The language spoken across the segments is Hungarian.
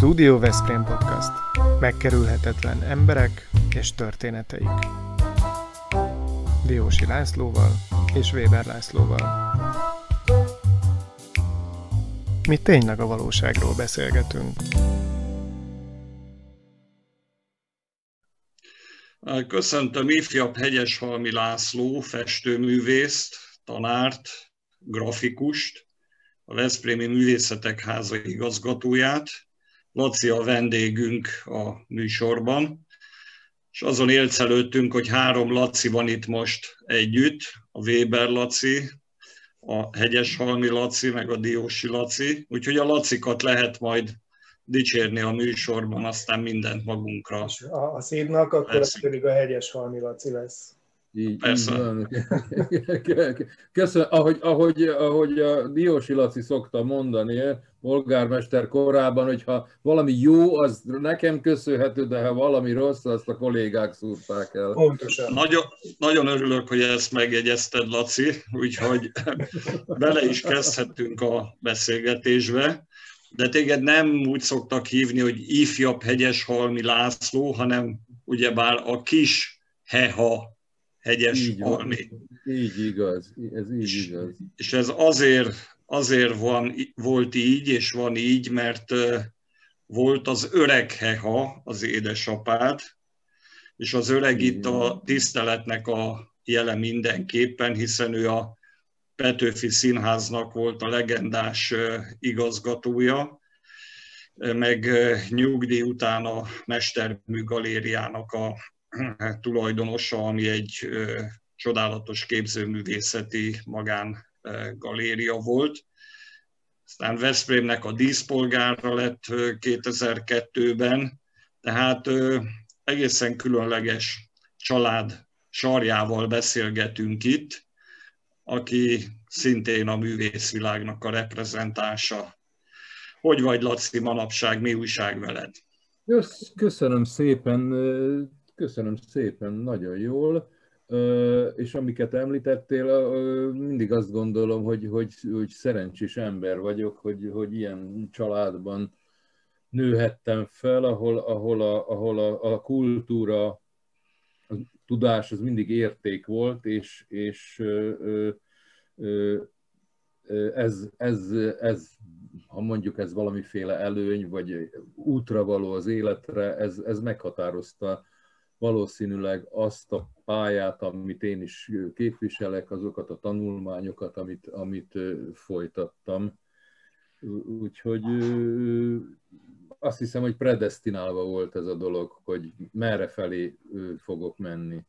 Studio Veszprém Podcast. Megkerülhetetlen emberek és történeteik. Diósi Lászlóval és Weber Lászlóval. Mi tényleg a valóságról beszélgetünk. Köszöntöm ifjabb Hegyeshalmi László, festőművészt, tanárt, grafikust, a Veszprémi Művészetek Háza igazgatóját. Laci a vendégünk a műsorban, és azon élcelődtünk, hogy három Laci van itt most együtt, a Weber Laci, a Hegyeshalmi Laci, meg a Diósi Laci, úgyhogy a Lacikat lehet majd dicsérni a műsorban, aztán mindent magunkra. A, a szídnak, akkor ez pedig a Hegyeshalmi Laci lesz. Így, Persze. Így Köszönöm, ahogy, ahogy, ahogy a Diósi Laci szokta mondani, polgármester korában, hogyha valami jó, az nekem köszönhető, de ha valami rossz, azt a kollégák szúrták el. Pontosan. Nagyon, nagyon örülök, hogy ezt megjegyezted, Laci, úgyhogy bele is kezdhetünk a beszélgetésbe. De téged nem úgy szoktak hívni, hogy ifjabb Hegyeshalmi László, hanem ugyebár a kis Heha hegyes így halmi. Így igaz, ez így igaz. És ez azért, azért van, volt így, és van így, mert volt az öreg Heha, az édesapád, és az öreg itt a tiszteletnek a jele mindenképpen, hiszen ő a Petőfi Színháznak volt a legendás igazgatója, meg nyugdíj után a Mestermű Galériának a tulajdonosa, ami egy csodálatos képzőművészeti magángaléria volt. Aztán Veszprémnek a díszpolgára lett 2002-ben, tehát egészen különleges család sarjával beszélgetünk itt, aki szintén a művészvilágnak a reprezentása. Hogy vagy, Laci, manapság, mi újság veled? Köszönöm szépen, köszönöm szépen, nagyon jól. És amiket említettél, mindig azt gondolom, hogy, hogy, hogy szerencsés ember vagyok, hogy, hogy ilyen családban nőhettem fel, ahol, ahol, a, ahol a, a kultúra, a tudás az mindig érték volt, és, és ez, ez, ez, ha mondjuk ez valamiféle előny, vagy útra való az életre, ez, ez meghatározta valószínűleg azt a pályát, amit én is képviselek, azokat a tanulmányokat, amit, amit folytattam. Úgyhogy azt hiszem, hogy predestinálva volt ez a dolog, hogy merre felé fogok menni.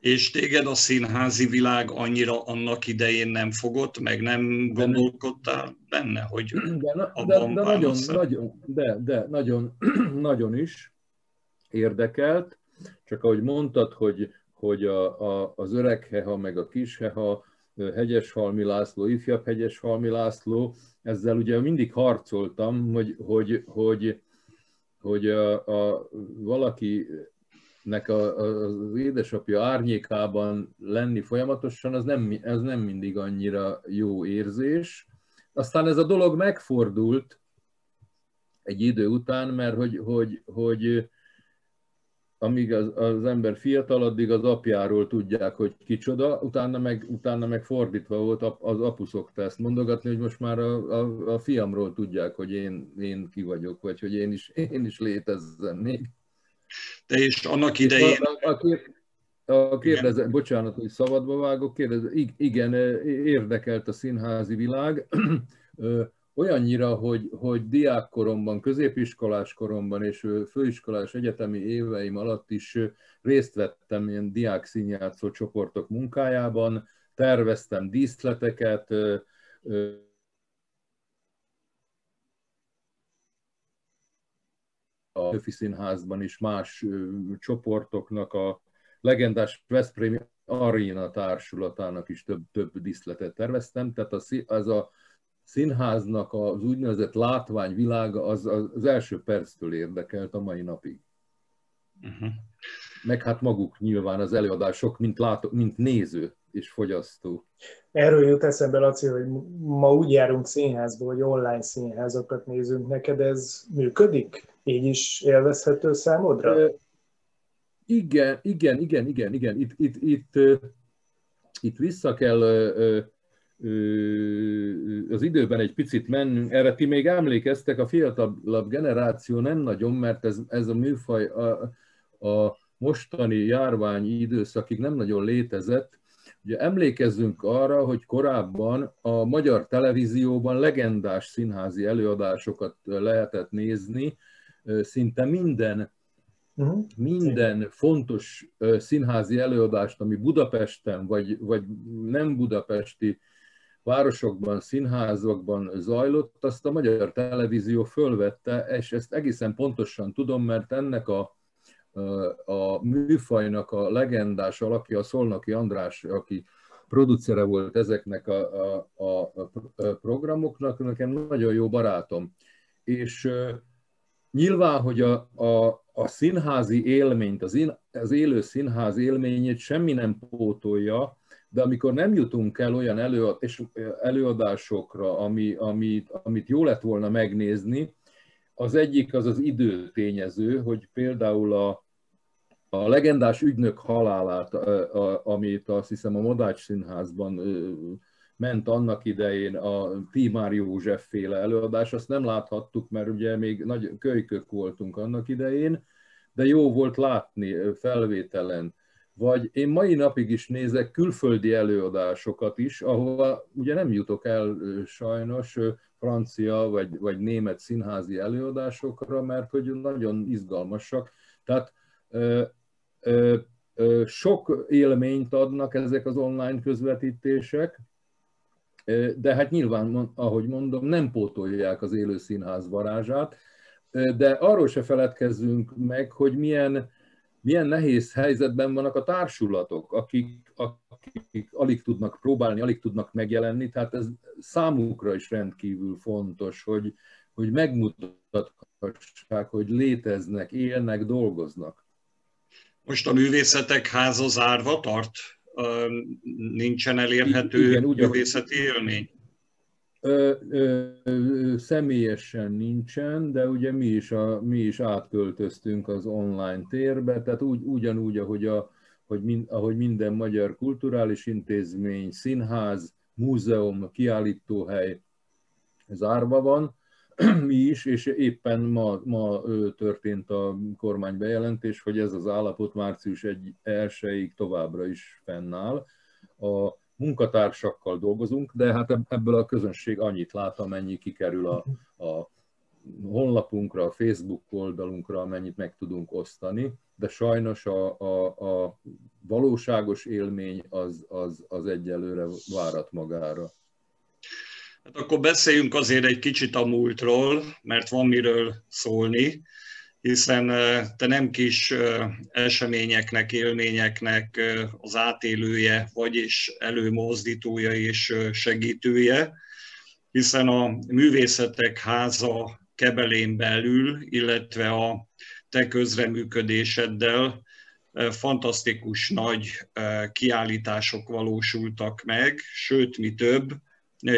És téged a színházi világ annyira annak idején nem fogott, meg nem gondolkodtál benne, hogy de, de, de, nagyon, nagyon, de, de nagyon, nagyon is érdekelt, csak ahogy mondtad, hogy, hogy a, a, az öreg heha, meg a kis heha, Hegyeshalmi László, ifjabb Hegyeshalmi László, ezzel ugye mindig harcoltam, hogy, hogy, hogy, hogy a, a, valakinek a, az édesapja árnyékában lenni folyamatosan, az nem, ez nem mindig annyira jó érzés. Aztán ez a dolog megfordult egy idő után, mert hogy, hogy, hogy amíg az, az ember fiatal, addig az apjáról tudják, hogy kicsoda, utána meg, utána meg fordítva volt, az apu szokta ezt mondogatni, hogy most már a, a, a fiamról tudják, hogy én, én ki vagyok, vagy hogy én is, én is létezzem még. De és annak idején... A, a, bocsánat, hogy szabadba vágok, kérdezem, igen, érdekelt a színházi világ, olyannyira, hogy, hogy diákkoromban, középiskolás koromban és főiskolás egyetemi éveim alatt is részt vettem ilyen diák színjátszó csoportok munkájában, terveztem díszleteket, a Höfi Színházban is más csoportoknak a legendás Veszprémi Arena társulatának is több, több díszletet terveztem, tehát az a színháznak az úgynevezett látványvilága az, az első perctől érdekelt a mai napig. Uh-huh. Meg hát maguk nyilván az előadások, mint, látó, mint néző, és fogyasztó. Erről jut eszembe, Laci, hogy ma úgy járunk színházba, hogy online színházakat nézünk. Neked ez működik? Így is élvezhető számodra? Igen, igen, igen, igen, igen. Itt, itt, itt, itt vissza kell az időben egy picit mennünk. Erre ti még emlékeztek, a fiatalabb generáció nem nagyon, mert ez, ez a műfaj a, a mostani járvány időszakig nem nagyon létezett. Ugye emlékezzünk arra, hogy korábban a magyar televízióban legendás színházi előadásokat lehetett nézni, szinte minden Uh-huh. Minden fontos színházi előadást, ami Budapesten vagy, vagy nem budapesti városokban, színházakban zajlott, azt a magyar televízió fölvette, és ezt egészen pontosan tudom, mert ennek a, a műfajnak a legendás alakja, a Szolnoki András, aki producere volt ezeknek a, a, a, programoknak, nekem nagyon jó barátom. És nyilván, hogy a, a, a színházi élményt, az, in, az élő színház élményét semmi nem pótolja, de amikor nem jutunk el olyan előadásokra, ami, amit, amit jó lett volna megnézni, az egyik az az időtényező, hogy például a, a legendás ügynök halálát, amit azt hiszem a Modács Színházban ment annak idején a Tímár József féle előadás, azt nem láthattuk, mert ugye még nagy kölykök voltunk annak idején, de jó volt látni felvételen. Vagy én mai napig is nézek külföldi előadásokat is, ahova ugye nem jutok el sajnos francia vagy, vagy német színházi előadásokra, mert hogy nagyon izgalmasak. Tehát ö, ö, ö, sok élményt adnak ezek az online közvetítések, de hát nyilván, ahogy mondom, nem pótolják az élő színház varázsát, de arról se feledkezzünk meg, hogy milyen, milyen nehéz helyzetben vannak a társulatok, akik, akik alig tudnak próbálni, alig tudnak megjelenni, tehát ez számukra is rendkívül fontos, hogy, hogy megmutathassák, hogy léteznek, élnek, dolgoznak. Most a művészetek háza zárva tart? nincsen elérhető Igen, művészeti élmény? Ö, ö, személyesen nincsen, de ugye mi is, a, mi is átköltöztünk az online térbe, tehát úgy, ugyanúgy, ahogy, a, hogy min, ahogy minden magyar kulturális intézmény, színház, múzeum, kiállítóhely zárva van, mi is, és éppen ma, ma történt a kormány bejelentés, hogy ez az állapot március 1-ig továbbra is fennáll. A munkatársakkal dolgozunk, de hát ebből a közönség annyit lát, amennyi kikerül a, a honlapunkra, a Facebook oldalunkra, amennyit meg tudunk osztani, de sajnos a, a, a valóságos élmény az, az, az egyelőre várat magára. Hát akkor beszéljünk azért egy kicsit a múltról, mert van miről szólni, hiszen te nem kis eseményeknek, élményeknek az átélője, vagyis előmozdítója és segítője, hiszen a Művészetek Háza kebelén belül, illetve a te közreműködéseddel fantasztikus nagy kiállítások valósultak meg, sőt, mi több,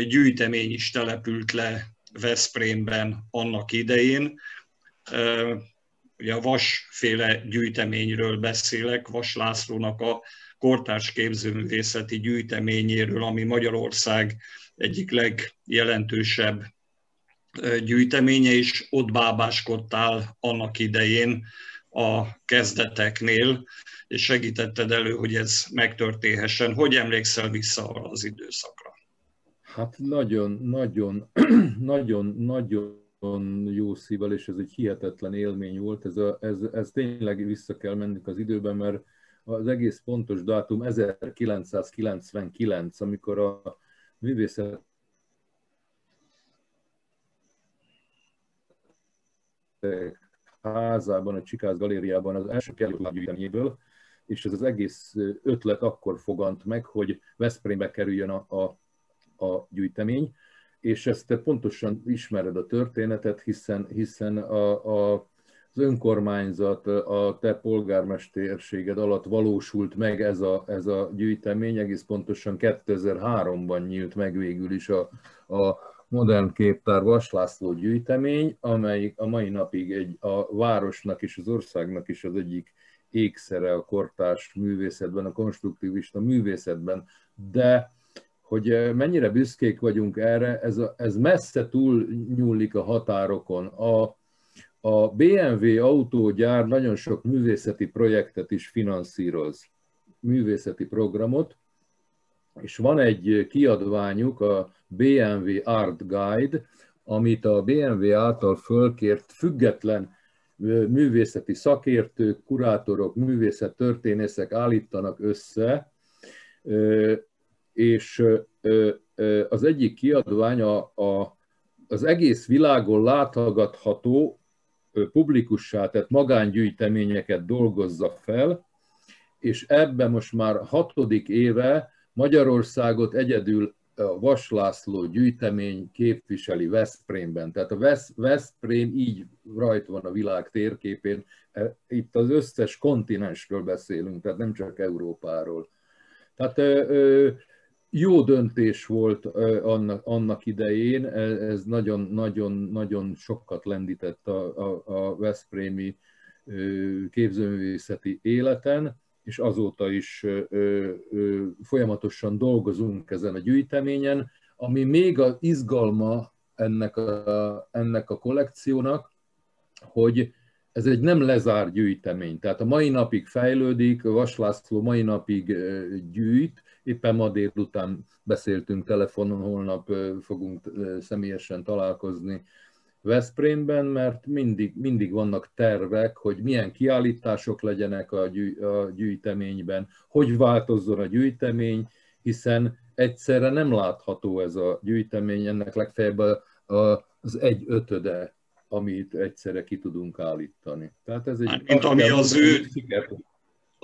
gyűjtemény is települt le Veszprémben annak idején. Ugye a Vasféle gyűjteményről beszélek, Vas Lászlónak a kortárs képzőművészeti gyűjteményéről, ami Magyarország egyik legjelentősebb gyűjteménye, és ott bábáskodtál annak idején a kezdeteknél, és segítetted elő, hogy ez megtörténhessen. Hogy emlékszel vissza arra az időszakra? Hát nagyon, nagyon, nagyon, nagyon jó szívvel, és ez egy hihetetlen élmény volt. Ez, a, ez, ez tényleg vissza kell mennünk az időben, mert az egész pontos dátum 1999, amikor a művészet házában, a Csikáz galériában az első gyűjteményéből, és ez az egész ötlet akkor fogant meg, hogy Veszprémbe kerüljön a, a a gyűjtemény, és ezt te pontosan ismered a történetet, hiszen, hiszen a, a, az önkormányzat, a te polgármesterséged alatt valósult meg ez a, ez a gyűjtemény, egész pontosan 2003-ban nyílt meg végül is a, a modern képtár Vaslászló gyűjtemény, amely a mai napig egy, a városnak és az országnak is az egyik ékszere a kortárs művészetben, a konstruktivista művészetben, de hogy mennyire büszkék vagyunk erre, ez, a, ez messze túl nyúlik a határokon. A, a BMW autógyár nagyon sok művészeti projektet is finanszíroz, művészeti programot, és van egy kiadványuk, a BMW Art Guide, amit a BMW által fölkért független művészeti szakértők, kurátorok, művészettörténészek állítanak össze, és az egyik kiadvány a, a, az egész világon láthagatható publikussá tett magángyűjteményeket dolgozza fel, és ebben most már hatodik éve Magyarországot egyedül a Vaslászló gyűjtemény képviseli Veszprémben. Tehát a Vesz, Veszprém így rajt van a világ térképén. E, itt az összes kontinensről beszélünk, tehát nem csak Európáról. Tehát jó döntés volt annak, annak idején, e, ez nagyon-nagyon sokat lendített a, a, a Veszprémi képzőművészeti életen, és azóta is folyamatosan dolgozunk ezen a gyűjteményen, ami még az izgalma ennek a, ennek a kollekciónak, hogy ez egy nem lezárt gyűjtemény. Tehát a mai napig fejlődik, Vaslászló mai napig gyűjt, éppen ma délután beszéltünk telefonon, holnap fogunk személyesen találkozni Veszprémben, mert mindig, mindig vannak tervek, hogy milyen kiállítások legyenek a, gyűj, a gyűjteményben, hogy változzon a gyűjtemény, hiszen egyszerre nem látható ez a gyűjtemény, ennek legfeljebb az egy ötöde, amit egyszerre ki tudunk állítani. Tehát ez egy... Hát, mint ami az ő,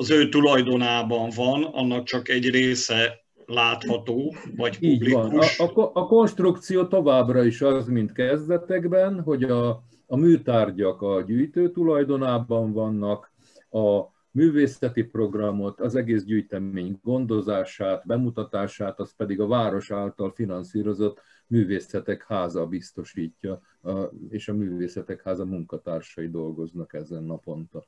az ő tulajdonában van, annak csak egy része látható, vagy publikus. Így van. A, a, a konstrukció továbbra is az, mint kezdetekben, hogy a, a műtárgyak a gyűjtő tulajdonában vannak, a művészeti programot, az egész gyűjtemény gondozását, bemutatását, az pedig a város által finanszírozott művészetek háza biztosítja, és a művészetek háza munkatársai dolgoznak ezen naponta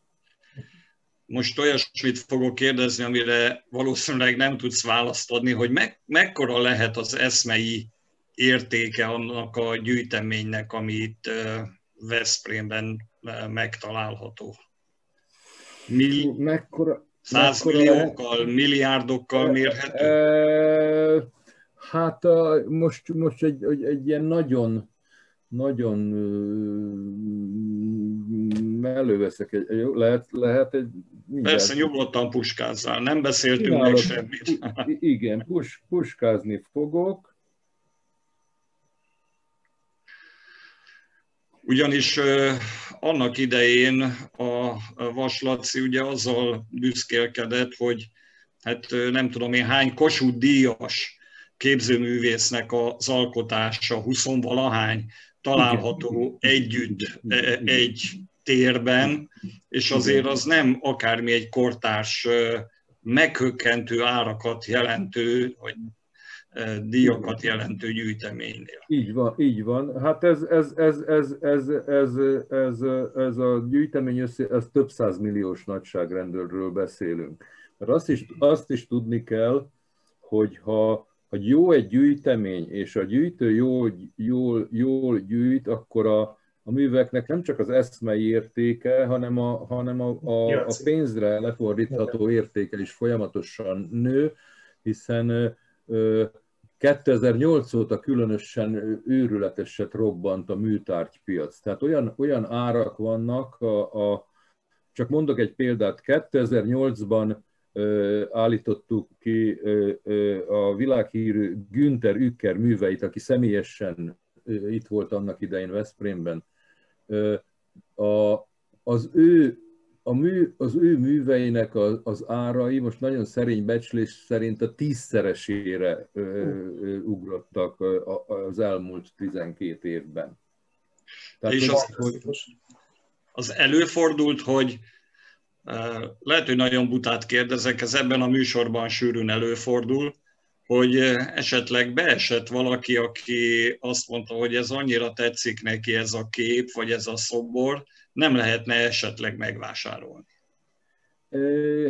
most olyasmit fogok kérdezni, amire valószínűleg nem tudsz választ adni, hogy me, mekkora lehet az eszmei értéke annak a gyűjteménynek, amit Veszprémben megtalálható. Mil, mekkora, százmilliókkal, milliárdokkal mérhető? Hát most, most egy, egy, egy ilyen nagyon, nagyon előveszek egy, lehet, lehet egy... Mindjárt. Persze, nyugodtan puskázzál, nem beszéltünk Csinálod, meg semmit. Igen, pus, puskázni fogok. Ugyanis annak idején a Vaslaci ugye azzal büszkélkedett, hogy hát nem tudom én hány Kossuth díjas képzőművésznek az alkotása, huszonvalahány található együtt e, egy térben, és azért az nem akármi egy kortárs meghökkentő árakat jelentő, vagy díjakat jelentő gyűjteménynél. Így van, így van. Hát ez, ez, ez, ez, ez, ez, ez, ez a gyűjtemény ez több milliós nagyságrendről beszélünk. Mert azt is, azt is tudni kell, hogy ha, ha jó egy gyűjtemény, és a gyűjtő jól, jól, jól gyűjt, akkor a, a műveknek nem csak az eszmei értéke, hanem a, hanem a, a, a pénzre lefordítható értéke is folyamatosan nő, hiszen 2008 óta különösen őrületeset robbant a műtárgypiac. Tehát olyan, olyan árak vannak, a, a, csak mondok egy példát, 2008-ban állítottuk ki a világhírű Günther Ücker műveit, aki személyesen itt volt annak idején Veszprémben, a, az ő a mű, az ő műveinek az, az árai most nagyon szerény becslés szerint a tízszeresére ö, ö, ugrottak az elmúlt 12 évben. Tehát, és, az, az előfordult, hogy lehet, hogy nagyon butát kérdezek, ez ebben a műsorban sűrűn előfordul, hogy esetleg beesett valaki, aki azt mondta, hogy ez annyira tetszik neki ez a kép, vagy ez a szobor, nem lehetne esetleg megvásárolni.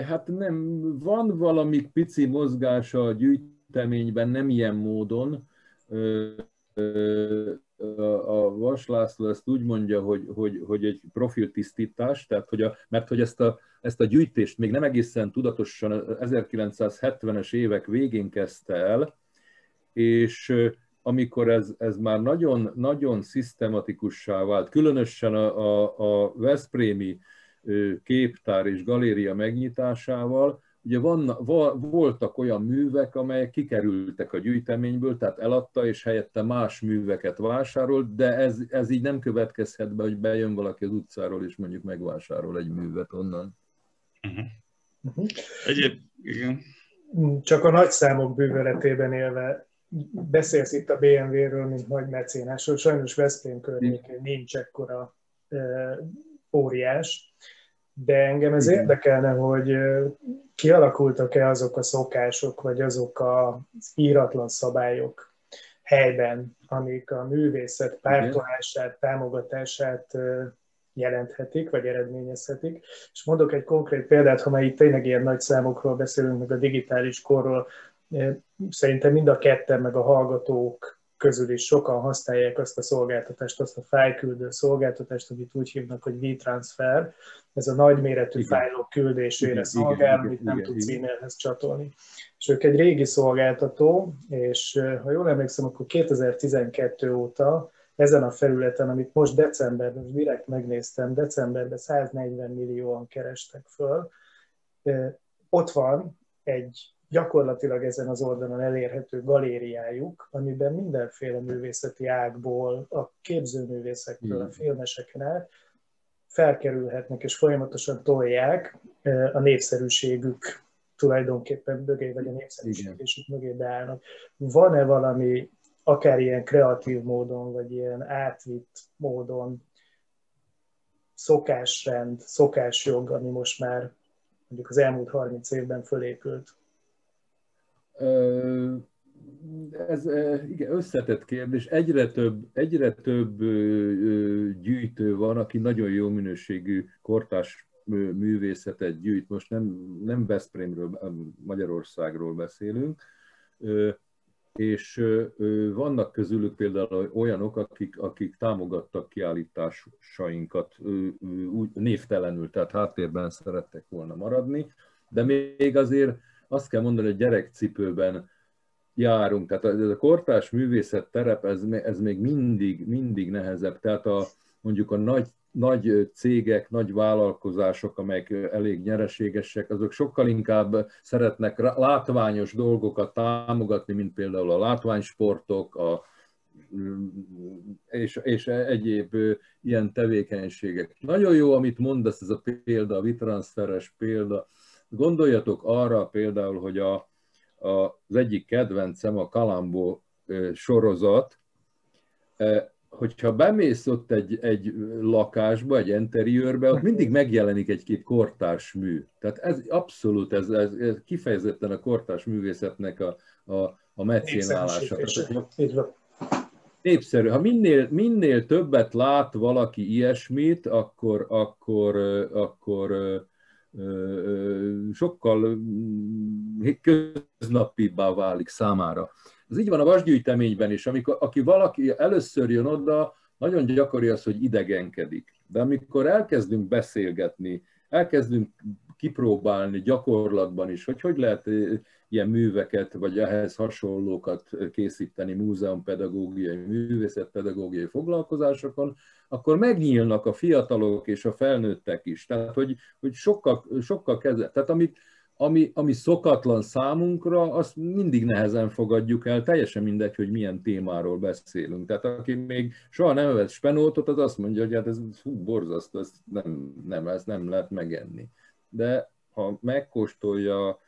Hát nem, van valami pici mozgása a gyűjteményben, nem ilyen módon. A Vas László ezt úgy mondja, hogy, hogy, hogy egy profiltisztítás, tehát hogy a, mert hogy ezt a, ezt a gyűjtést még nem egészen tudatosan 1970-es évek végén kezdte el, és amikor ez, ez már nagyon, nagyon szisztematikussá vált, különösen a, a, a Veszprémi képtár és galéria megnyitásával, ugye van, voltak olyan művek, amelyek kikerültek a gyűjteményből, tehát eladta, és helyette más műveket vásárolt, de ez, ez így nem következhet be, hogy bejön valaki az utcáról, és mondjuk megvásárol egy művet onnan. Uh-huh. Uh-huh. Egyéb, igen. Csak a nagy számok bűvöletében élve beszélsz itt a BMW-ről, mint nagy mecénásról, sajnos Veszprém környékén nincs ekkora óriás, de engem ez érdekelne, hogy kialakultak-e azok a szokások, vagy azok az íratlan szabályok helyben, amik a művészet pártolását, támogatását jelenthetik, vagy eredményezhetik. És mondok egy konkrét példát, ha már itt tényleg ilyen nagy számokról beszélünk, meg a digitális korról, szerintem mind a ketten, meg a hallgatók közül is sokan használják azt a szolgáltatást, azt a fájlküldő szolgáltatást, amit úgy hívnak, hogy WeTransfer. Ez a nagyméretű igen. fájlok küldésére igen, szolgál, igen, amit igen, nem igen, tudsz e-mailhez csatolni. És ők egy régi szolgáltató, és ha jól emlékszem, akkor 2012 óta ezen a felületen, amit most decemberben, most direkt megnéztem, decemberben 140 millióan kerestek föl, ott van egy gyakorlatilag ezen az oldalon elérhető galériájuk, amiben mindenféle művészeti ágból, a képzőművészektől, a filmeseken át felkerülhetnek és folyamatosan tolják a népszerűségük tulajdonképpen mögé, vagy a népszerűségük mögé beállnak. Van-e valami, akár ilyen kreatív módon, vagy ilyen átvitt módon szokásrend, szokásjog, ami most már mondjuk az elmúlt 30 évben fölépült? Ez igen, összetett kérdés. Egyre több, egyre több gyűjtő van, aki nagyon jó minőségű kortás művészetet gyűjt. Most nem, nem Veszprémről, Magyarországról beszélünk, és vannak közülük például olyanok, akik, akik támogattak kiállításainkat úgy névtelenül, tehát háttérben szerettek volna maradni, de még azért azt kell mondani, hogy gyerekcipőben járunk. Tehát ez a kortás művészet terep, ez, ez még mindig, mindig nehezebb. Tehát a, mondjuk a nagy, nagy cégek, nagy vállalkozások, amelyek elég nyereségesek, azok sokkal inkább szeretnek látványos dolgokat támogatni, mint például a látványsportok, a, és, és egyéb ilyen tevékenységek. Nagyon jó, amit mondasz, ez a példa, a vitranszferes példa, Gondoljatok arra például, hogy a, a, az egyik kedvencem, a Kalambó sorozat, hogyha bemész ott egy, egy lakásba, egy interiőrbe, ott mindig megjelenik egy-két kortárs mű. Tehát ez abszolút, ez, ez, ez kifejezetten a kortárs művészetnek a, a, a mecénálása. Népszerű. Ha minél, minél többet lát valaki ilyesmit, akkor, akkor, akkor sokkal mm, köznapibbá válik számára. Ez így van a vasgyűjteményben is, amikor aki valaki először jön oda, nagyon gyakori az, hogy idegenkedik. De amikor elkezdünk beszélgetni, elkezdünk kipróbálni gyakorlatban is, hogy hogy lehet ilyen műveket, vagy ehhez hasonlókat készíteni múzeumpedagógiai, művészetpedagógiai foglalkozásokon, akkor megnyílnak a fiatalok és a felnőttek is. Tehát, hogy, hogy sokkal, sokkal kezdve. Tehát, amit, ami, ami szokatlan számunkra, azt mindig nehezen fogadjuk el, teljesen mindegy, hogy milyen témáról beszélünk. Tehát aki még soha nem evett spenótot, az azt mondja, hogy hát ez hú, borzasztó, ezt nem, nem, ezt nem lehet megenni. De ha megkóstolja,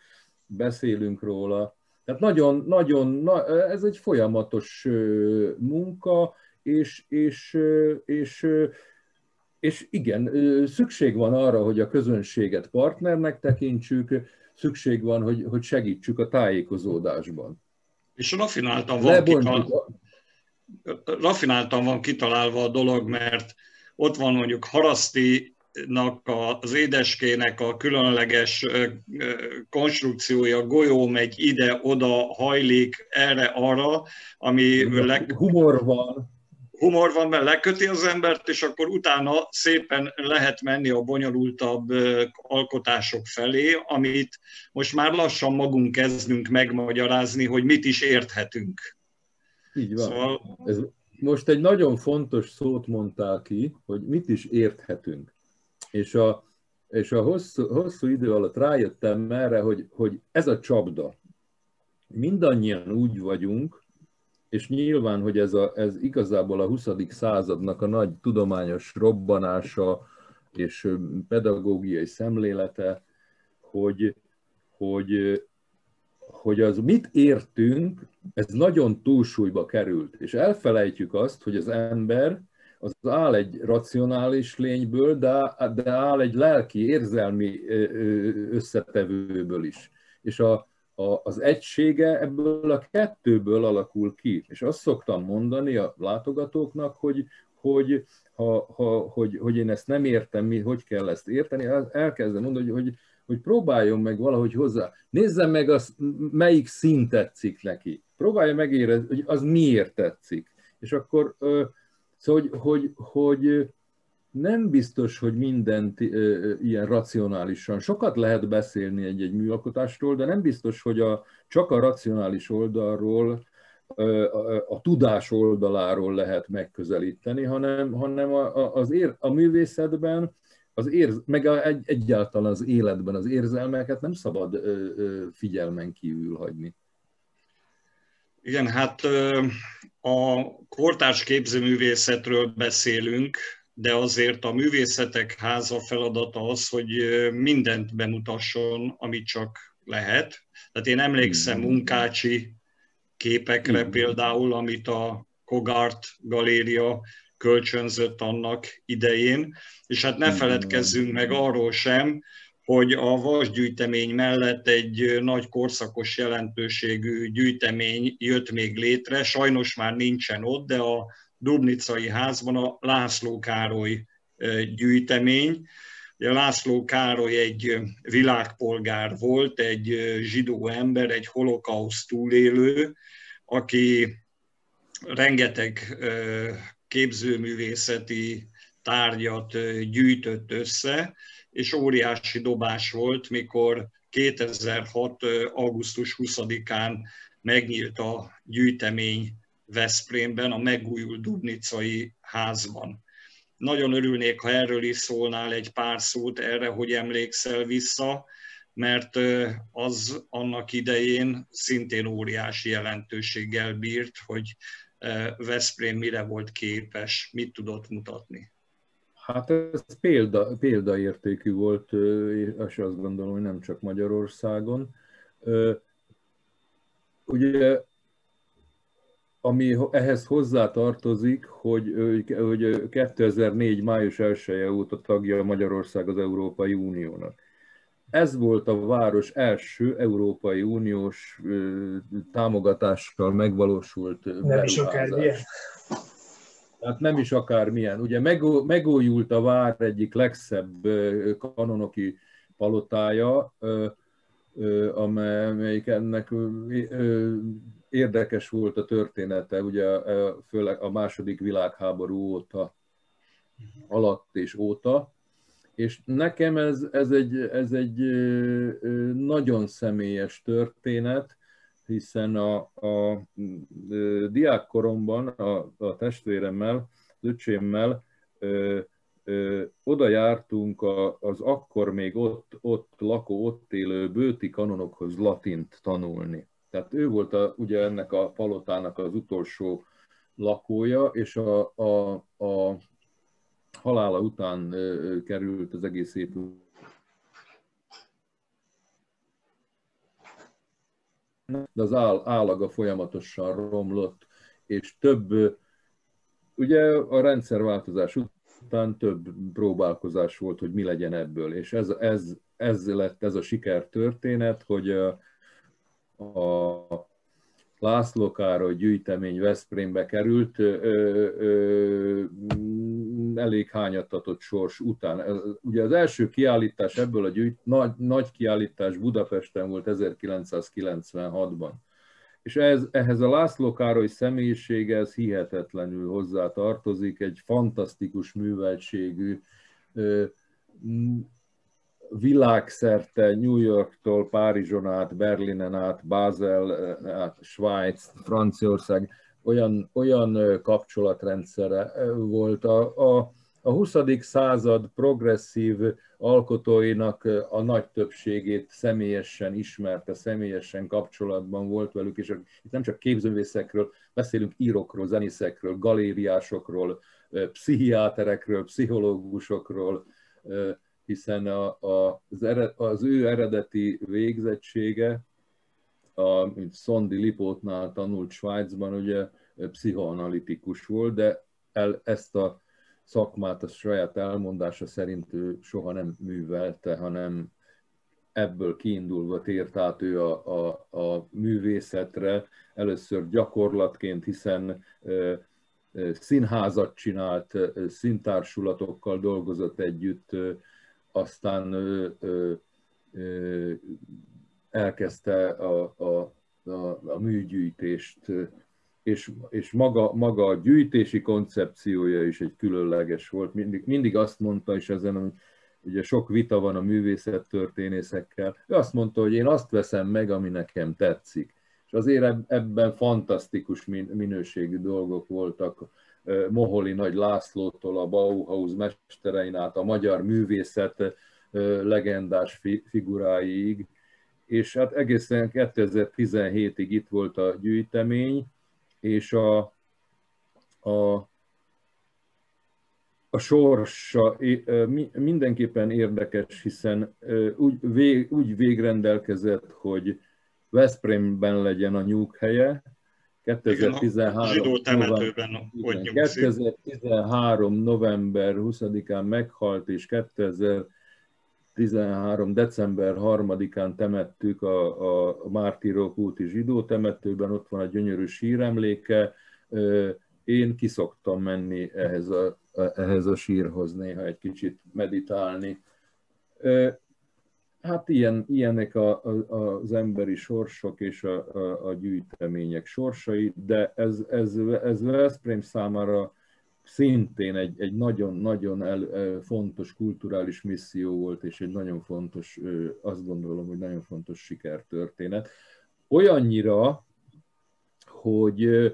beszélünk róla, tehát nagyon, nagyon, na, ez egy folyamatos munka, és, és, és és igen, szükség van arra, hogy a közönséget partnernek tekintsük, szükség van, hogy, hogy segítsük a tájékozódásban. És rafináltan van, kitalálva, rafináltan van kitalálva a dolog, mert ott van mondjuk Haraszti az édeskének a különleges konstrukciója, golyó megy ide-oda, hajlik erre-arra, ami... Leg... Humor van. Humor van, mert leköti az embert, és akkor utána szépen lehet menni a bonyolultabb alkotások felé, amit most már lassan magunk kezdünk megmagyarázni, hogy mit is érthetünk. Így van. Szóval... Ez most egy nagyon fontos szót mondtál ki, hogy mit is érthetünk. És a, és a hosszú, hosszú idő alatt rájöttem erre, hogy, hogy ez a csapda. Mindannyian úgy vagyunk, és nyilván, hogy ez, a, ez igazából a 20. századnak a nagy tudományos robbanása és pedagógiai szemlélete, hogy, hogy, hogy az mit értünk, ez nagyon túlsúlyba került, és elfelejtjük azt, hogy az ember az áll egy racionális lényből, de, de áll egy lelki, érzelmi összetevőből is. És a, a, az egysége ebből a kettőből alakul ki. És azt szoktam mondani a látogatóknak, hogy, hogy, ha, ha, hogy, hogy én ezt nem értem, mi, hogy kell ezt érteni, elkezdem mondani, hogy, hogy, hogy próbáljon meg valahogy hozzá. Nézzem meg, az, melyik szint tetszik neki. Próbálja megérezni, hogy az miért tetszik. És akkor Szóval, hogy, hogy, hogy nem biztos, hogy mindent ilyen racionálisan. Sokat lehet beszélni egy-egy műalkotásról, de nem biztos, hogy a, csak a racionális oldalról, a, tudás oldaláról lehet megközelíteni, hanem, hanem a, a, az ér, a művészetben, az érz, meg a, egy, egyáltalán az életben az érzelmeket nem szabad figyelmen kívül hagyni. Igen, hát a kortárs képzőművészetről beszélünk, de azért a művészetek háza feladata az, hogy mindent bemutasson, amit csak lehet. Tehát én emlékszem hmm. Munkácsi képekre hmm. például, amit a Kogart galéria kölcsönzött annak idején, és hát ne hmm. feledkezzünk meg arról sem, hogy a vasgyűjtemény mellett egy nagy korszakos jelentőségű gyűjtemény jött még létre, sajnos már nincsen ott, de a Dubnicai házban a László Károly gyűjtemény. Ugye László Károly egy világpolgár volt, egy zsidó ember, egy holokauszt túlélő, aki rengeteg képzőművészeti tárgyat gyűjtött össze, és óriási dobás volt, mikor 2006. augusztus 20-án megnyílt a gyűjtemény Veszprémben, a megújult Dubnicai házban. Nagyon örülnék, ha erről is szólnál egy pár szót erre, hogy emlékszel vissza, mert az annak idején szintén óriási jelentőséggel bírt, hogy Veszprém mire volt képes, mit tudott mutatni. Hát ez példa, példaértékű volt, és azt gondolom, hogy nem csak Magyarországon. Ugye, ami ehhez hozzá tartozik, hogy, hogy 2004. május 1 -e óta tagja Magyarország az Európai Uniónak. Ez volt a város első Európai Uniós támogatással megvalósult Nem is akár tehát nem is akármilyen. Ugye megújult a vár egyik legszebb kanonoki palotája, amelyik ennek érdekes volt a története, ugye főleg a második világháború óta, alatt és óta. És nekem ez, ez, egy, ez egy nagyon személyes történet, hiszen a, a, a diákkoromban a, a testvéremmel, az öcsémmel ö, ö, oda jártunk a, az akkor még ott, ott lakó, ott élő bőti kanonokhoz latint tanulni. Tehát ő volt a, ugye ennek a palotának az utolsó lakója, és a, a, a halála után került az egész épület de az áll, állaga folyamatosan romlott, és több, ugye a rendszerváltozás aztán több próbálkozás volt, hogy mi legyen ebből. És ez, ez, ez lett ez a sikertörténet, hogy a, a László Károly gyűjtemény Veszprémbe került, ö, ö, elég hányattatott sors után. Ugye az első kiállítás ebből a gyűjt, nagy, nagy kiállítás Budapesten volt 1996-ban. És ez, ehhez a László Károly személyisége ez hihetetlenül hozzá tartozik, egy fantasztikus műveltségű, világszerte New Yorktól Párizson át, Berlinen át, Basel át, Svájc, Franciaország, olyan, olyan kapcsolatrendszere volt. A, a, a 20. század progresszív alkotóinak a nagy többségét személyesen ismerte, személyesen kapcsolatban volt velük, és itt nem csak képzővészekről, beszélünk írókról, zenészekről, galériásokról, pszichiáterekről, pszichológusokról, hiszen a, a, az, ered, az ő eredeti végzettsége, a, Szondi Lipótnál tanult Svájcban, ugye pszichoanalitikus volt, de el, ezt a szakmát a saját elmondása szerint ő soha nem művelte, hanem ebből kiindulva tért át ő a, a, a művészetre, először gyakorlatként, hiszen ö, ö, színházat csinált, ö, szintársulatokkal dolgozott együtt, aztán elkezdte a, a, a, a műgyűjtést, és, és maga, maga a gyűjtési koncepciója is egy különleges volt. Mindig, mindig azt mondta, és ezen hogy ugye sok vita van a művészettörténészekkel, ő azt mondta, hogy én azt veszem meg, ami nekem tetszik. És azért ebben fantasztikus minőségű dolgok voltak Moholi Nagy Lászlótól a Bauhaus mesterein át a magyar művészet legendás figuráig, és hát egészen 2017-ig itt volt a gyűjtemény, és a, a, a sorsa mindenképpen érdekes, hiszen úgy, vég, úgy végrendelkezett, hogy Veszprémben legyen a nyughelye, 2013, november, 2013 november 20-án meghalt, és 2013. december 3-án temettük a, a Mártírok úti zsidó temetőben, ott van a gyönyörű síremléke. Én kiszoktam menni ehhez a, ehhez a sírhoz néha egy kicsit meditálni. Hát ilyen, ilyenek a, a, az emberi sorsok és a, a, a gyűjtemények sorsai, de ez, ez, ez Veszprém számára szintén egy, egy nagyon-nagyon fontos kulturális misszió volt, és egy nagyon fontos, azt gondolom, hogy nagyon fontos sikertörténet. Olyannyira, hogy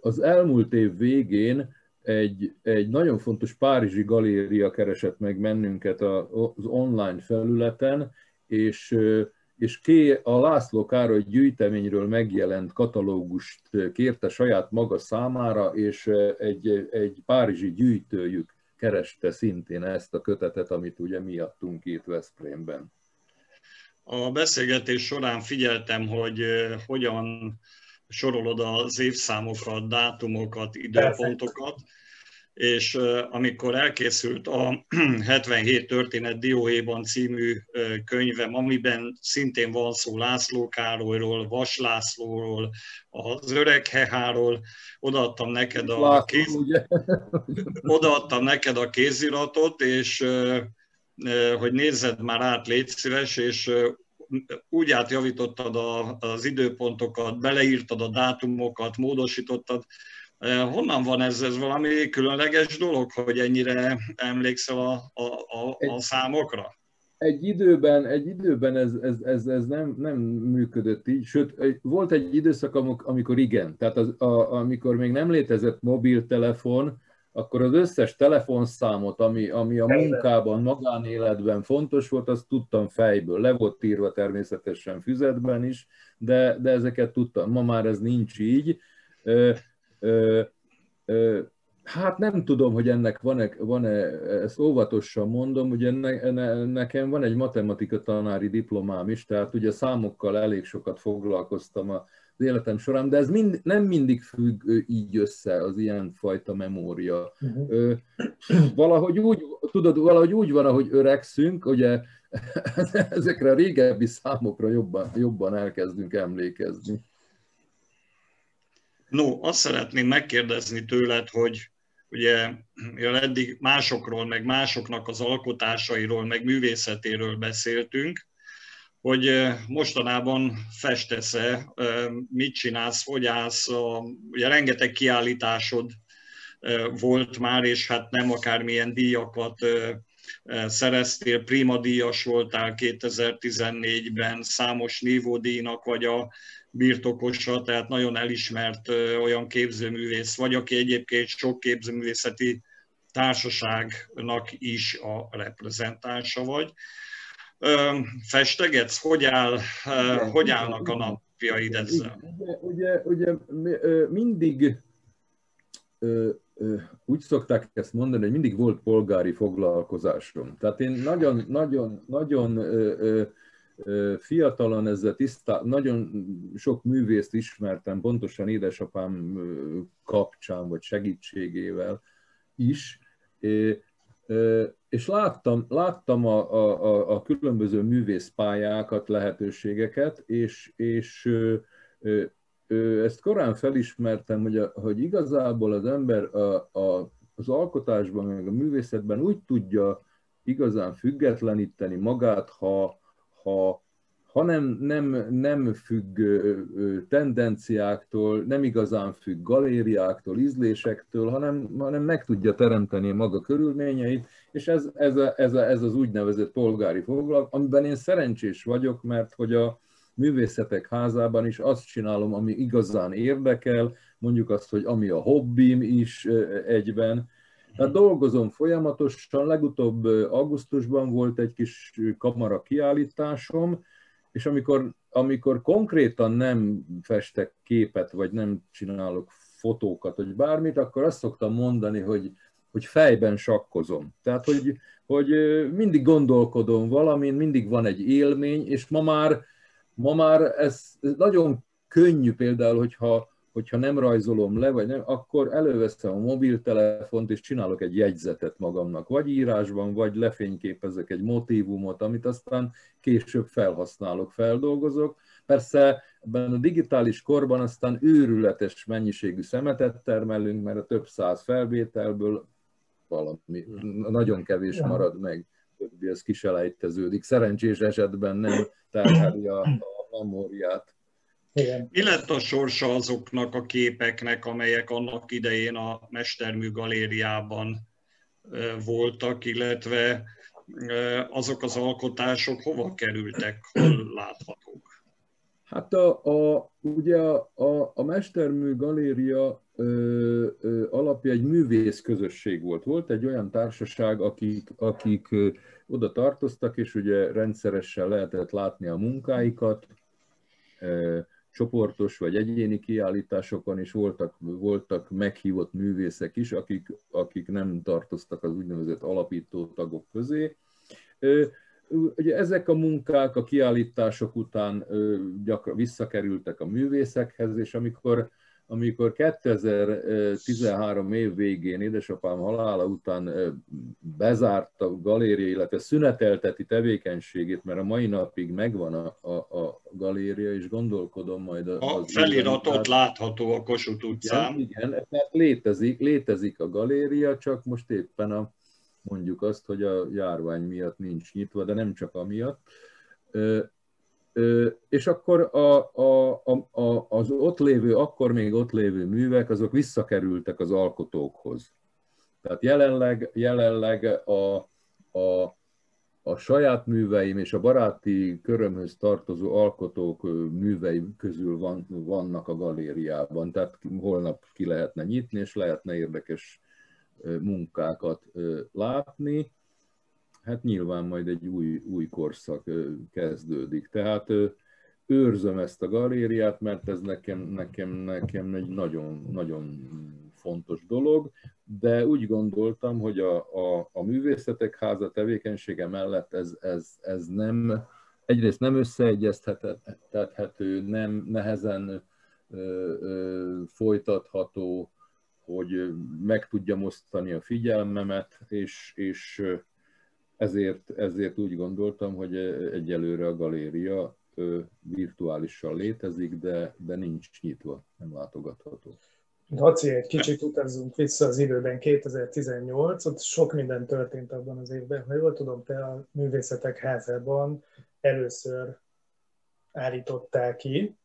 az elmúlt év végén egy, egy nagyon fontos párizsi galéria keresett meg bennünket az online felületen, és, és ké a László Károly gyűjteményről megjelent katalógust kérte saját maga számára, és egy, egy párizsi gyűjtőjük kereste szintén ezt a kötetet, amit ugye mi adtunk itt Veszprémben. A beszélgetés során figyeltem, hogy hogyan sorolod az évszámokat, dátumokat, időpontokat, és amikor elkészült a 77 történet Dióhéjban című könyvem, amiben szintén van szó László Károlyról, Vas Lászlóról, az öreg Heháról, odaadtam neked a, kéz... odaadtam neked a kéziratot, és hogy nézzed már át, légy szíves, és úgy átjavítottad az időpontokat, beleírtad a dátumokat, módosítottad. Honnan van ez? Ez valami különleges dolog, hogy ennyire emlékszel a, a, a, a számokra? Egy időben, egy időben ez, ez, ez, ez nem, nem működött így, sőt, volt egy időszak, amikor igen, tehát az, a, amikor még nem létezett mobiltelefon, akkor az összes telefonszámot, ami, ami a munkában, magánéletben fontos volt, azt tudtam fejből. Le volt írva természetesen füzetben is, de, de ezeket tudtam. Ma már ez nincs így. Hát nem tudom, hogy ennek van-e, van-e ezt óvatosan mondom, ugye ne, ne, nekem van egy matematika tanári diplomám is, tehát ugye számokkal elég sokat foglalkoztam a életem során, de ez mind, nem mindig függ így össze az ilyen fajta memória. Uh-huh. Valahogy úgy, tudod, valahogy úgy van, ahogy öregszünk, ugye ezekre a régebbi számokra jobban, jobban elkezdünk emlékezni. No, azt szeretném megkérdezni tőled, hogy ugye eddig másokról, meg másoknak az alkotásairól, meg művészetéről beszéltünk, hogy mostanában festesz-e, mit csinálsz, hogy állsz, ugye rengeteg kiállításod volt már, és hát nem akármilyen díjakat szereztél, Prima díjas voltál 2014-ben, számos nívódíjnak vagy a birtokosa, tehát nagyon elismert olyan képzőművész vagy, aki egyébként sok képzőművészeti társaságnak is a reprezentánsa vagy. Festegetsz? Hogy, áll, igen, hogy állnak a napjaid ezzel? Ugye, ugye, ugye mindig úgy szokták ezt mondani, hogy mindig volt polgári foglalkozásom. Tehát én nagyon, nagyon, nagyon fiatalon ezzel tisztá, nagyon sok művészt ismertem, pontosan édesapám kapcsán, vagy segítségével is, és láttam, láttam a, a, a különböző művészpályákat, lehetőségeket, és, és ezt korán felismertem, hogy, a, hogy igazából az ember a, a, az alkotásban, meg a művészetben úgy tudja igazán függetleníteni magát, ha, ha, nem, nem, nem függ tendenciáktól, nem igazán függ galériáktól, ízlésektől, hanem, hanem meg tudja teremteni maga körülményeit, és ez, ez, a, ez, a, ez az úgynevezett polgári foglalk, amiben én szerencsés vagyok, mert hogy a művészetek házában is azt csinálom, ami igazán érdekel, mondjuk azt, hogy ami a hobbim is egyben, tehát dolgozom folyamatosan, legutóbb augusztusban volt egy kis kamara kiállításom, és amikor, amikor konkrétan nem festek képet, vagy nem csinálok fotókat, vagy bármit, akkor azt szoktam mondani, hogy, hogy fejben sakkozom. Tehát, hogy, hogy mindig gondolkodom valamin, mindig van egy élmény, és ma már, ma már ez, ez nagyon könnyű például, hogyha hogyha nem rajzolom le, vagy nem, akkor előveszem a mobiltelefont, és csinálok egy jegyzetet magamnak, vagy írásban, vagy lefényképezek egy motívumot, amit aztán később felhasználok, feldolgozok. Persze ebben a digitális korban aztán őrületes mennyiségű szemetet termelünk, mert a több száz felvételből valami, nagyon kevés marad meg, többi az kiselejteződik. Szerencsés esetben nem terheli a, a memóriát. Igen. Mi lett a sorsa azoknak a képeknek, amelyek annak idején a Mestermű galériában voltak, illetve azok az alkotások hova kerültek, hol láthatók? Hát a, a, ugye a, a, a Mestermű galéria ö, ö, alapja egy művész közösség volt. Volt egy olyan társaság, akik, akik ö, oda tartoztak, és ugye rendszeresen lehetett látni a munkáikat, csoportos vagy egyéni kiállításokon is voltak, voltak meghívott művészek is, akik, akik nem tartoztak az úgynevezett alapító tagok közé. Ugye ezek a munkák a kiállítások után gyakran visszakerültek a művészekhez, és amikor amikor 2013 év végén édesapám halála után bezárt a galéria, illetve szünetelteti tevékenységét, mert a mai napig megvan a, a, a galéria, és gondolkodom majd... Az a felirat ott látható a Kossuth utcán. Igen, igen, mert létezik, létezik a galéria, csak most éppen a, mondjuk azt, hogy a járvány miatt nincs nyitva, de nem csak amiatt. És akkor a, a, a, az ott lévő, akkor még ott lévő művek, azok visszakerültek az alkotókhoz. Tehát jelenleg, jelenleg a, a, a saját műveim és a baráti körömhöz tartozó alkotók művei közül van, vannak a galériában. Tehát holnap ki lehetne nyitni, és lehetne érdekes munkákat látni hát nyilván majd egy új, új korszak kezdődik. Tehát őrzöm ezt a galériát, mert ez nekem, nekem, nekem egy nagyon, nagyon fontos dolog, de úgy gondoltam, hogy a, a, a művészetek háza tevékenysége mellett ez, ez, ez nem, egyrészt nem összeegyeztethető, nem nehezen folytatható, hogy meg tudjam osztani a figyelmemet, és, és ezért, ezért úgy gondoltam, hogy egyelőre a galéria virtuálisan létezik, de, de nincs nyitva, nem látogatható. Laci, egy kicsit utazzunk vissza az időben, 2018, ott sok minden történt abban az évben. Ha jól tudom, te a Művészetek Házában először állították ki,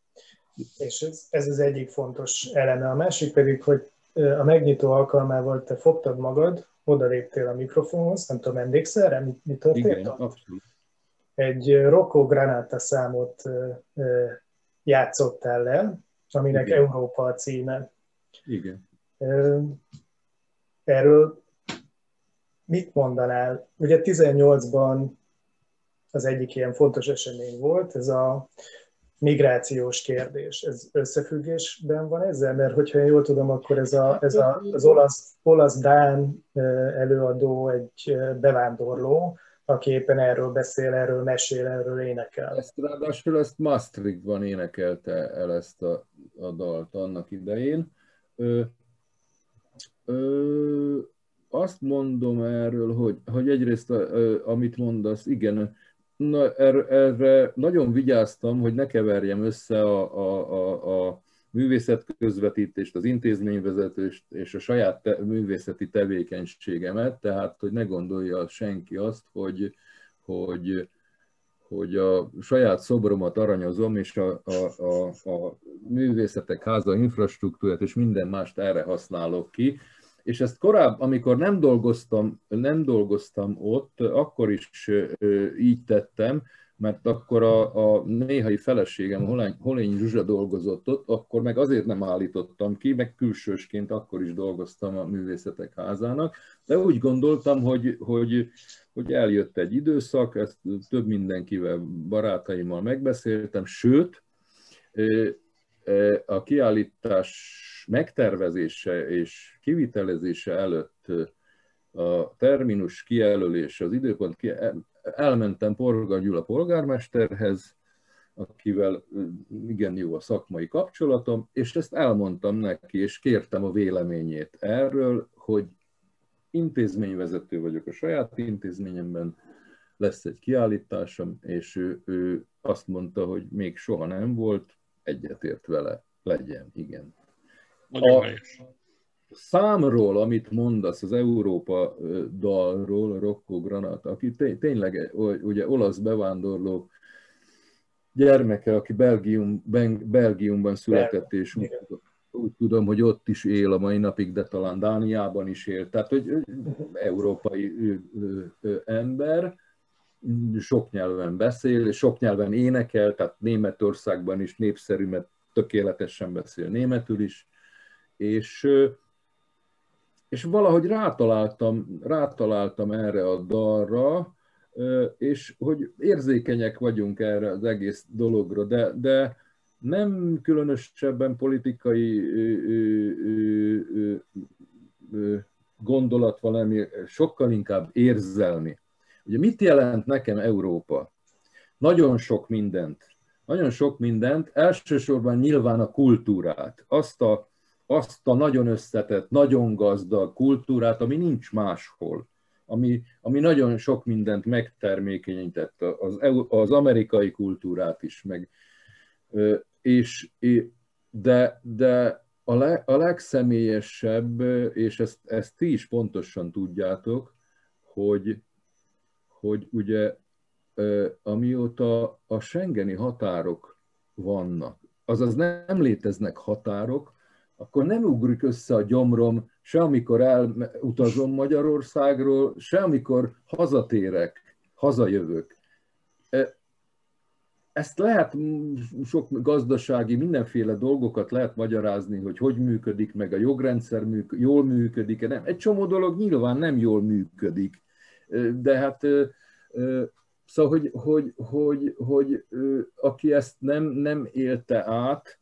és ez, ez az egyik fontos eleme. A másik pedig, hogy a megnyitó alkalmával te fogtad magad, odaléptél a mikrofonhoz, nem tudom, emlékszel erre, mi, mi történt? Igen, abszolút. Egy Rocco Granata számot játszottál le, aminek Igen. Európa a címe. Igen. Erről mit mondanál? Ugye 18-ban az egyik ilyen fontos esemény volt, ez a migrációs kérdés. Ez összefüggésben van ezzel? Mert hogyha én jól tudom, akkor ez, a, ez a, az olasz, olasz-dán előadó egy bevándorló, aki éppen erről beszél, erről mesél, erről énekel. Ezt ráadásul ezt Maastrichtban énekelte el ezt a, a dalt annak idején. Ö, ö, azt mondom erről, hogy, hogy egyrészt, ö, amit mondasz, igen, na, erre, erre nagyon vigyáztam, hogy ne keverjem össze a, a, a, a művészetközvetítést, az intézményvezetést és a saját te, művészeti tevékenységemet, tehát hogy ne gondolja senki azt, hogy, hogy, hogy a saját szobromat aranyozom, és a, a, a, a művészetek háza infrastruktúrát és minden mást erre használok ki. És ezt korábban, amikor nem dolgoztam, nem dolgoztam ott, akkor is így tettem, mert akkor a, a néhai feleségem, Holány, Holény Zsuzsa dolgozott ott, akkor meg azért nem állítottam ki, meg külsősként akkor is dolgoztam a Művészetek Házának, de úgy gondoltam, hogy, hogy, hogy eljött egy időszak, ezt több mindenkivel, barátaimmal megbeszéltem, sőt, a kiállítás megtervezése és kivitelezése előtt a terminus kijelölése, az időpont elmentem Porga Gyula polgármesterhez, akivel igen jó a szakmai kapcsolatom, és ezt elmondtam neki, és kértem a véleményét erről, hogy intézményvezető vagyok a saját intézményemben, lesz egy kiállításom, és ő, ő azt mondta, hogy még soha nem volt, egyetért vele, legyen, igen. A, számról, amit mondasz, az Európa dalról, Rocco Granat, aki tényleg ugye olasz bevándorló gyermeke, aki Belgium, Belgiumban született, és úgy, úgy tudom, hogy ott is él a mai napig, de talán Dániában is él. Tehát, hogy európai ember, sok nyelven beszél, és sok nyelven énekel, tehát Németországban is népszerű, mert tökéletesen beszél németül is, és és valahogy rátaláltam, rátaláltam erre a dalra, és hogy érzékenyek vagyunk erre az egész dologra, de, de nem különösebben politikai gondolat valami, sokkal inkább érzelmi. Ugye mit jelent nekem Európa? Nagyon sok mindent. Nagyon sok mindent, elsősorban nyilván a kultúrát, azt a azt a nagyon összetett, nagyon gazdag kultúrát, ami nincs máshol, ami, ami nagyon sok mindent megtermékenyített, az, az amerikai kultúrát is, meg, és, de, de a, le, a legszemélyesebb, és ezt, ezt ti is pontosan tudjátok, hogy, hogy ugye amióta a Schengeni határok vannak, azaz nem léteznek határok, akkor nem ugrik össze a gyomrom, se amikor elutazom Magyarországról, se amikor hazatérek, hazajövök. E, ezt lehet sok gazdasági, mindenféle dolgokat lehet magyarázni, hogy hogy működik, meg a jogrendszer működik, jól működik, nem. Egy csomó dolog nyilván nem jól működik, e, de hát e, szóval, hogy, hogy, hogy, hogy aki ezt nem, nem élte át,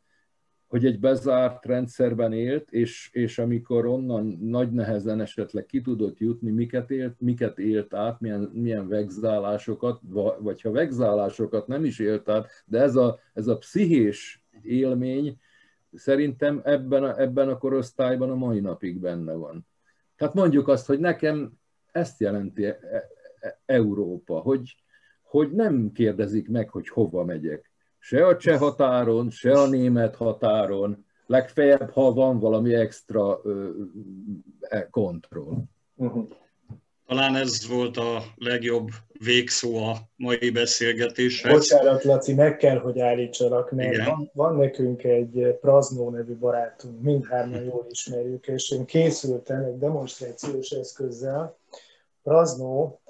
hogy egy bezárt rendszerben élt, és, és amikor onnan nagy nehezen esetleg ki tudott jutni, miket élt, miket élt át, milyen, milyen vegzálásokat, vagy ha vegzálásokat nem is élt át, de ez a, ez a pszichés élmény, szerintem ebben a, ebben a korosztályban a mai napig benne van. Tehát mondjuk azt, hogy nekem ezt jelenti e, e, Európa, hogy, hogy nem kérdezik meg, hogy hova megyek. Se a cseh határon, se a német határon, legfeljebb, ha van valami extra kontroll. Uh-huh. Talán ez volt a legjobb végszó a mai beszélgetéshez. Bocsánat, Laci, meg kell, hogy állítsalak, mert van, van nekünk egy Praznó nevű barátunk, mindhárman jól ismerjük, és én készültem egy demonstrációs eszközzel. Praznó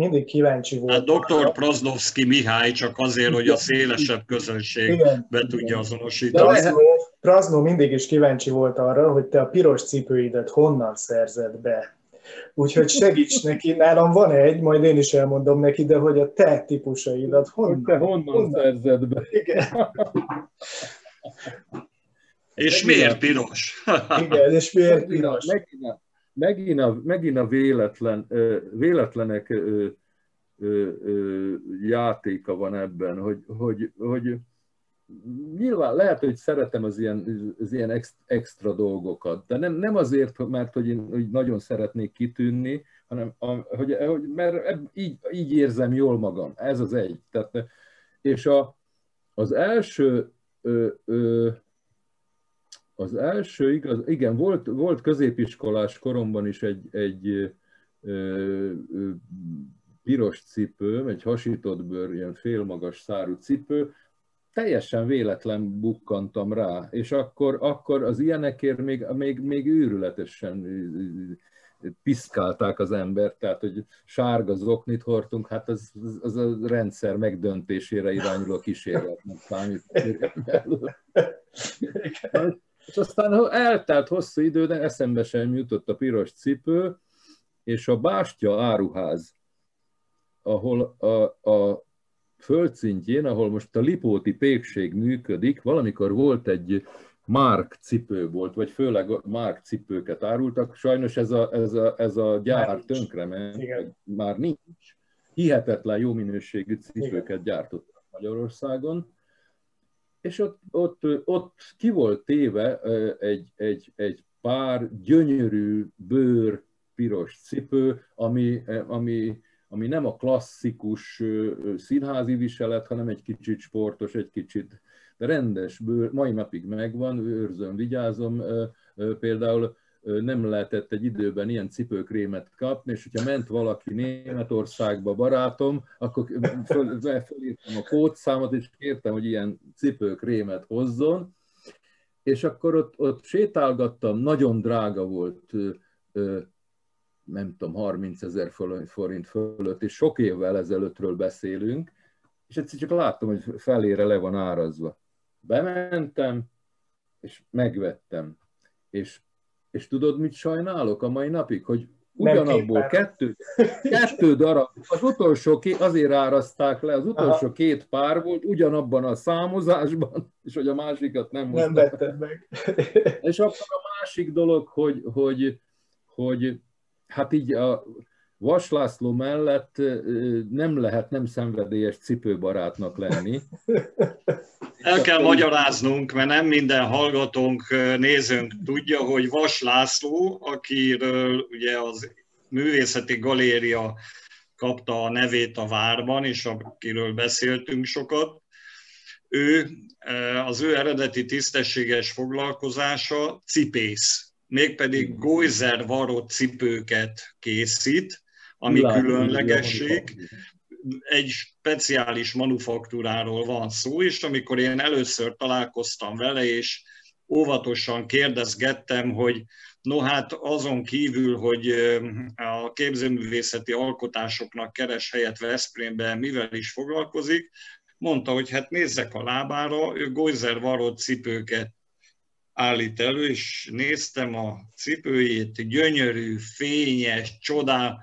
mindig kíváncsi volt. Hát dr. Praznovski Mihály csak azért, hogy a szélesebb közönség igen, be tudja igen. azonosítani. Praznó, Praznó mindig is kíváncsi volt arra, hogy te a piros cipőidet honnan szerzed be. Úgyhogy segíts neki, nálam van egy, majd én is elmondom neki, de hogy a te típusaidat honnan, te honnan, honnan szerzed be. Igen. És miért piros? Igen, és miért piros? Megint megint a, megint a véletlen, véletlenek játéka van ebben, hogy, hogy, hogy nyilván lehet, hogy szeretem az ilyen, az ilyen extra dolgokat, de nem, nem azért, mert hogy én hogy nagyon szeretnék kitűnni, hanem a, hogy, hogy, mert így, így érzem jól magam. Ez az egy. Tehát, és a, az első ö, ö, az első, igaz, igen, volt, volt középiskolás koromban is egy, egy ö, ö, piros cipő, egy hasított bőr, ilyen félmagas szárú cipő, teljesen véletlen bukkantam rá, és akkor, akkor az ilyenekért még, még, még őrületesen piszkálták az embert, tehát hogy sárga zoknit hordtunk, hát az, az a rendszer megdöntésére irányuló kísérletnek számít. és aztán eltelt hosszú idő, de eszembe sem jutott a piros cipő, és a Bástya áruház, ahol a, a földszintjén, ahol most a Lipóti pékség működik, valamikor volt egy Márk cipő volt, vagy főleg Márk cipőket árultak. Sajnos ez a, ez a, ez a gyár tönkrement, már nincs. Hihetetlen jó minőségű cipőket Igen. gyártottak Magyarországon. És ott, ott, ott ki volt téve egy, egy, egy pár gyönyörű bőr piros cipő, ami, ami ami nem a klasszikus színházi viselet, hanem egy kicsit sportos, egy kicsit rendes bőr, mai napig megvan, őrzöm, vigyázom, például nem lehetett egy időben ilyen cipőkrémet kapni, és hogyha ment valaki Németországba barátom, akkor föl, a kódszámot, és kértem, hogy ilyen cipőkrémet hozzon, és akkor ott, ott sétálgattam, nagyon drága volt nem tudom, 30 ezer forint fölött, és sok évvel ezelőttről beszélünk, és egyszer csak láttam, hogy felére le van árazva. Bementem, és megvettem. És, és tudod, mit sajnálok a mai napig? Hogy ugyanabból kettő, kettő darab, az utolsó két, azért árazták le, az utolsó Aha. két pár volt ugyanabban a számozásban, és hogy a másikat nem Nem vetted meg. És akkor a másik dolog, hogy, hogy, hogy hát így a Vas László mellett nem lehet nem szenvedélyes cipőbarátnak lenni. El kell magyaráznunk, mert nem minden hallgatónk, nézőnk tudja, hogy Vas László, akiről ugye az Művészeti Galéria kapta a nevét a várban, és akiről beszéltünk sokat, ő, az ő eredeti tisztességes foglalkozása cipész mégpedig Goizer varott cipőket készít, ami különlegesség. Egy speciális manufaktúráról van szó, és amikor én először találkoztam vele, és óvatosan kérdezgettem, hogy no hát azon kívül, hogy a képzőművészeti alkotásoknak keres helyet Veszprémben mivel is foglalkozik, mondta, hogy hát nézzek a lábára, ő Goizer varott cipőket állít elő, és néztem a cipőjét, gyönyörű, fényes, csodá,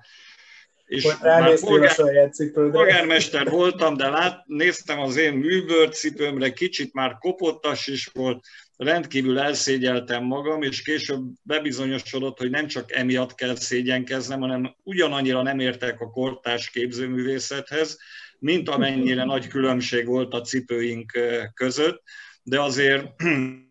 és Most polgár, polgármester voltam, de lát, néztem az én műbőrcipőmre, kicsit már kopottas is volt, rendkívül elszégyeltem magam, és később bebizonyosodott, hogy nem csak emiatt kell szégyenkeznem, hanem ugyanannyira nem értek a kortás képzőművészethez, mint amennyire nagy különbség volt a cipőink között, de azért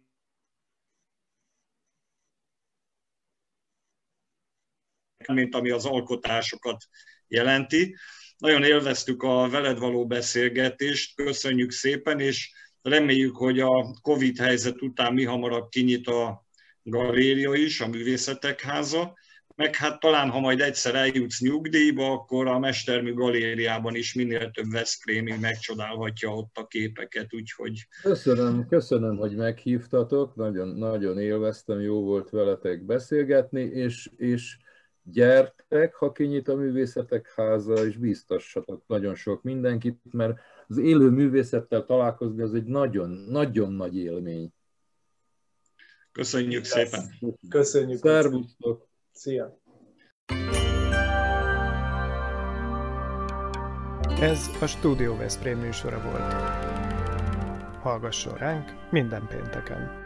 mint ami az alkotásokat jelenti. Nagyon élveztük a veled való beszélgetést, köszönjük szépen, és reméljük, hogy a Covid helyzet után mi hamarabb kinyit a galéria is, a Művészetek Háza, meg hát talán, ha majd egyszer eljutsz nyugdíjba, akkor a Mestermű Galériában is minél több Veszprémi megcsodálhatja ott a képeket, úgyhogy... Köszönöm, köszönöm, hogy meghívtatok, nagyon, nagyon élveztem, jó volt veletek beszélgetni, és, és gyertek, ha kinyit a művészetek háza, és biztassatok nagyon sok mindenkit, mert az élő művészettel találkozni az egy nagyon, nagyon nagy élmény. Köszönjük szépen! Köszönjük! Szervusztok! Szia! Ez a Studio Veszprém műsora volt. Hallgasson ránk minden pénteken!